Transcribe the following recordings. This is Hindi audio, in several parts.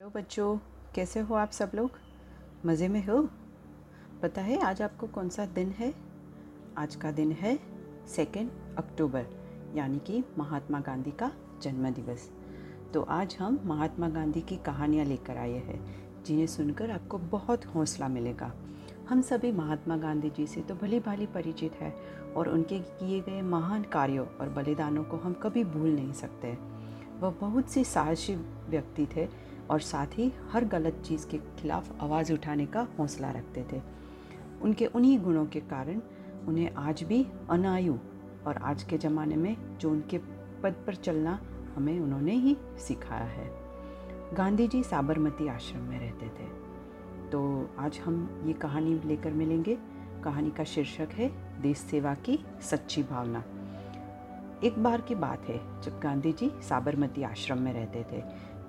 हेलो बच्चों, कैसे हो आप सब लोग? मज़े में हो? पता है आज आपको कौन सा दिन है? आज का दिन है सेकेंड अक्टूबर यानी कि महात्मा गांधी का जन्म दिवस तो आज हम महात्मा गांधी की कहानियाँ लेकर आए हैं, जिन्हें सुनकर आपको बहुत हौसला मिलेगा। हम सभी महात्मा गांधी जी से तो भली भाली परिचित है, और उनके किए गए महान कार्यों और बलिदानों को हम कभी भूल नहीं सकते। वह बहुत सी साहसी व्यक्ति थे और साथ ही हर गलत चीज़ के खिलाफ आवाज़ उठाने का हौसला रखते थे। उनके उन्हीं गुणों के कारण उन्हें आज भी अनायु और आज के ज़माने में जो उनके पद पर चलना हमें उन्होंने ही सिखाया है। गांधी जी साबरमती आश्रम में रहते थे। तो आज हम ये कहानी लेकर मिलेंगे। कहानी का शीर्षक है, देश सेवा की सच्ची भावना। एक बार की बात है, जब गांधी जी साबरमती आश्रम में रहते थे।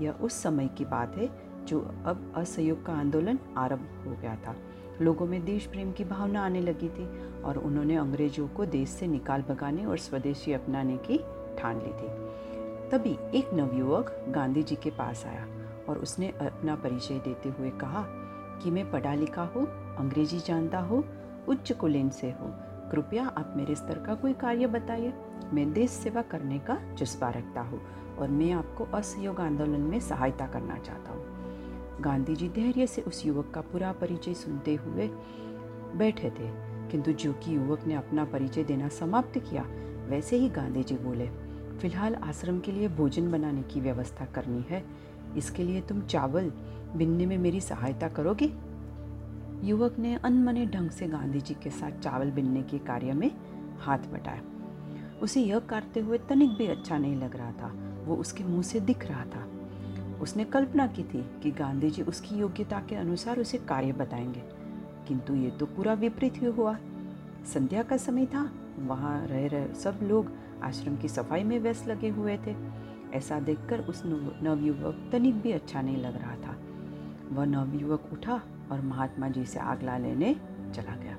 यह उस समय की बात है, जो अब असहयोग का आंदोलन आरंभ हो गया था। लोगों में देश प्रेम की भावना आने लगी थी और उन्होंने अंग्रेज़ों को देश से निकाल भगाने और स्वदेशी अपनाने की ठान ली थी। तभी एक नवयुवक गांधी जी के पास आया और उसने अपना परिचय देते हुए कहा कि मैं पढ़ा लिखा हूँ, अंग्रेज़ी जानता हूँ, उच्च कुलीन से हूँ। कृपया आप मेरे स्तर का कोई कार्य बताइए। मैं देश सेवा करने का जज्बा रखता हूँ और मैं आपको असहयोग आंदोलन में सहायता करना चाहता हूँ। गांधी जी धैर्य से उस युवक का पूरा परिचय सुनते हुए बैठे थे, किंतु जो कि युवक ने अपना परिचय देना समाप्त किया, वैसे ही गांधी जी बोले, फ़िलहाल आश्रम के लिए भोजन बनाने की व्यवस्था करनी है। इसके लिए तुम चावल बिनने में मेरी सहायता करोगे? युवक ने अनमने ढंग से गांधी जी के साथ चावल बिनने के कार्य में हाथ बटाया। उसे यह करते हुए तनिक भी अच्छा नहीं लग रहा था। वो उसके मुँह से दिख रहा था। उसने कल्पना की थी कि गांधी जी उसकी योग्यता के अनुसार उसे कार्य बताएँगे। किंतु ये तो पूरा विपरीत ही हुआ। संध्या का समय था। वहाँ रह रहे सब लोग आश्रम की सफ़ाई में व्यस्त लगे हुए थे। ऐसा देखकर उस नवयुवक तनिक भी अच्छा नहीं लग रहा था। वह नवयुवक उठा और महात्मा जी से आगला लेने चला गया।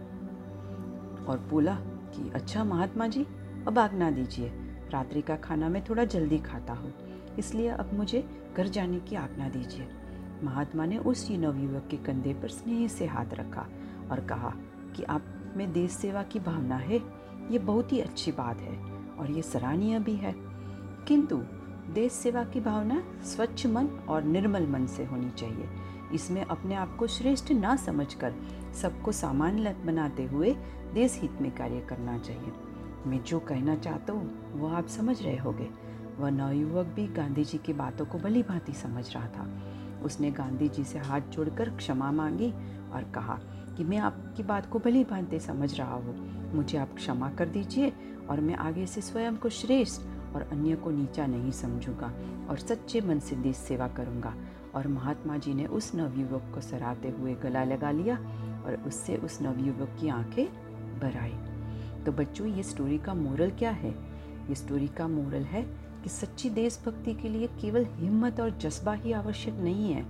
और बोला कि अच्छा महात्मा जी, अब आज्ञा दीजिए। रात्रि का खाना मैं थोड़ा जल्दी खाता हूँ, इसलिए अब मुझे घर जाने की आज्ञा दीजिए। महात्मा ने उस नवयुवक के कंधे पर स्नेह से हाथ रखा और कहा कि, आप में देश सेवा की भावना है, ये बहुत ही अच्छी बात है और ये सराहनीय भी है। किंतु देश सेवा की भावना स्वच्छ मन और निर्मल मन से होनी चाहिए। इसमें अपने आप को श्रेष्ठ ना समझकर सबको सामान्य बनाते हुए देश हित में कार्य करना चाहिए। मैं जो कहना चाहता हूँ वो आप समझ रहे होगे। वह नवयुवक भी गांधी जी की बातों को भली भांति समझ रहा था। उसने गांधी जी से हाथ जोड़कर क्षमा मांगी और कहा कि मैं आपकी बात को भली भांति समझ रहा हूँ। मुझे आप क्षमा कर दीजिए और मैं आगे से स्वयं को श्रेष्ठ और अन्य को नीचा नहीं समझूँगा और सच्चे मन से देश सेवा करूँगा। और महात्मा जी ने उस नवयुवक को सराहते हुए गला लगा लिया और उससे उस नवयुवक की आँखें भर आई। तो बच्चों, ये स्टोरी का मोरल क्या है? ये स्टोरी का मोरल है कि सच्ची देशभक्ति के लिए केवल हिम्मत और जज्बा ही आवश्यक नहीं है।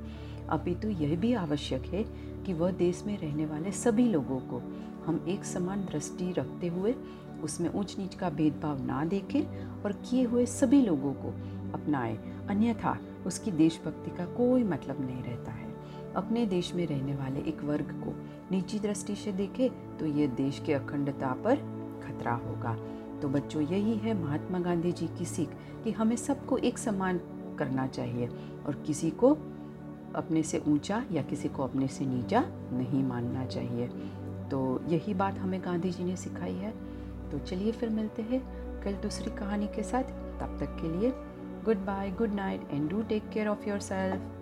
अपितु यह भी आवश्यक है कि वह देश में रहने वाले सभी लोगों को हम एक समान दृष्टि रखते हुए उसमें ऊंच नीच का भेदभाव ना देखें और किए हुए सभी लोगों को अपनाएँ। अन्यथा उसकी देशभक्ति का कोई मतलब नहीं रहता है। अपने देश में रहने वाले एक वर्ग को निजी दृष्टि से देखे तो ये देश के अखंडता पर खतरा होगा। तो बच्चों, यही है महात्मा गांधी जी की सीख कि हमें सबको एक समान करना चाहिए और किसी को अपने से ऊँचा या किसी को अपने से नीचा नहीं मानना चाहिए। तो यही बात हमें गांधी जी ने सिखाई है। तो चलिए फिर मिलते हैं कल दूसरी कहानी के साथ। तब तक के लिए goodbye good night and do take care of your self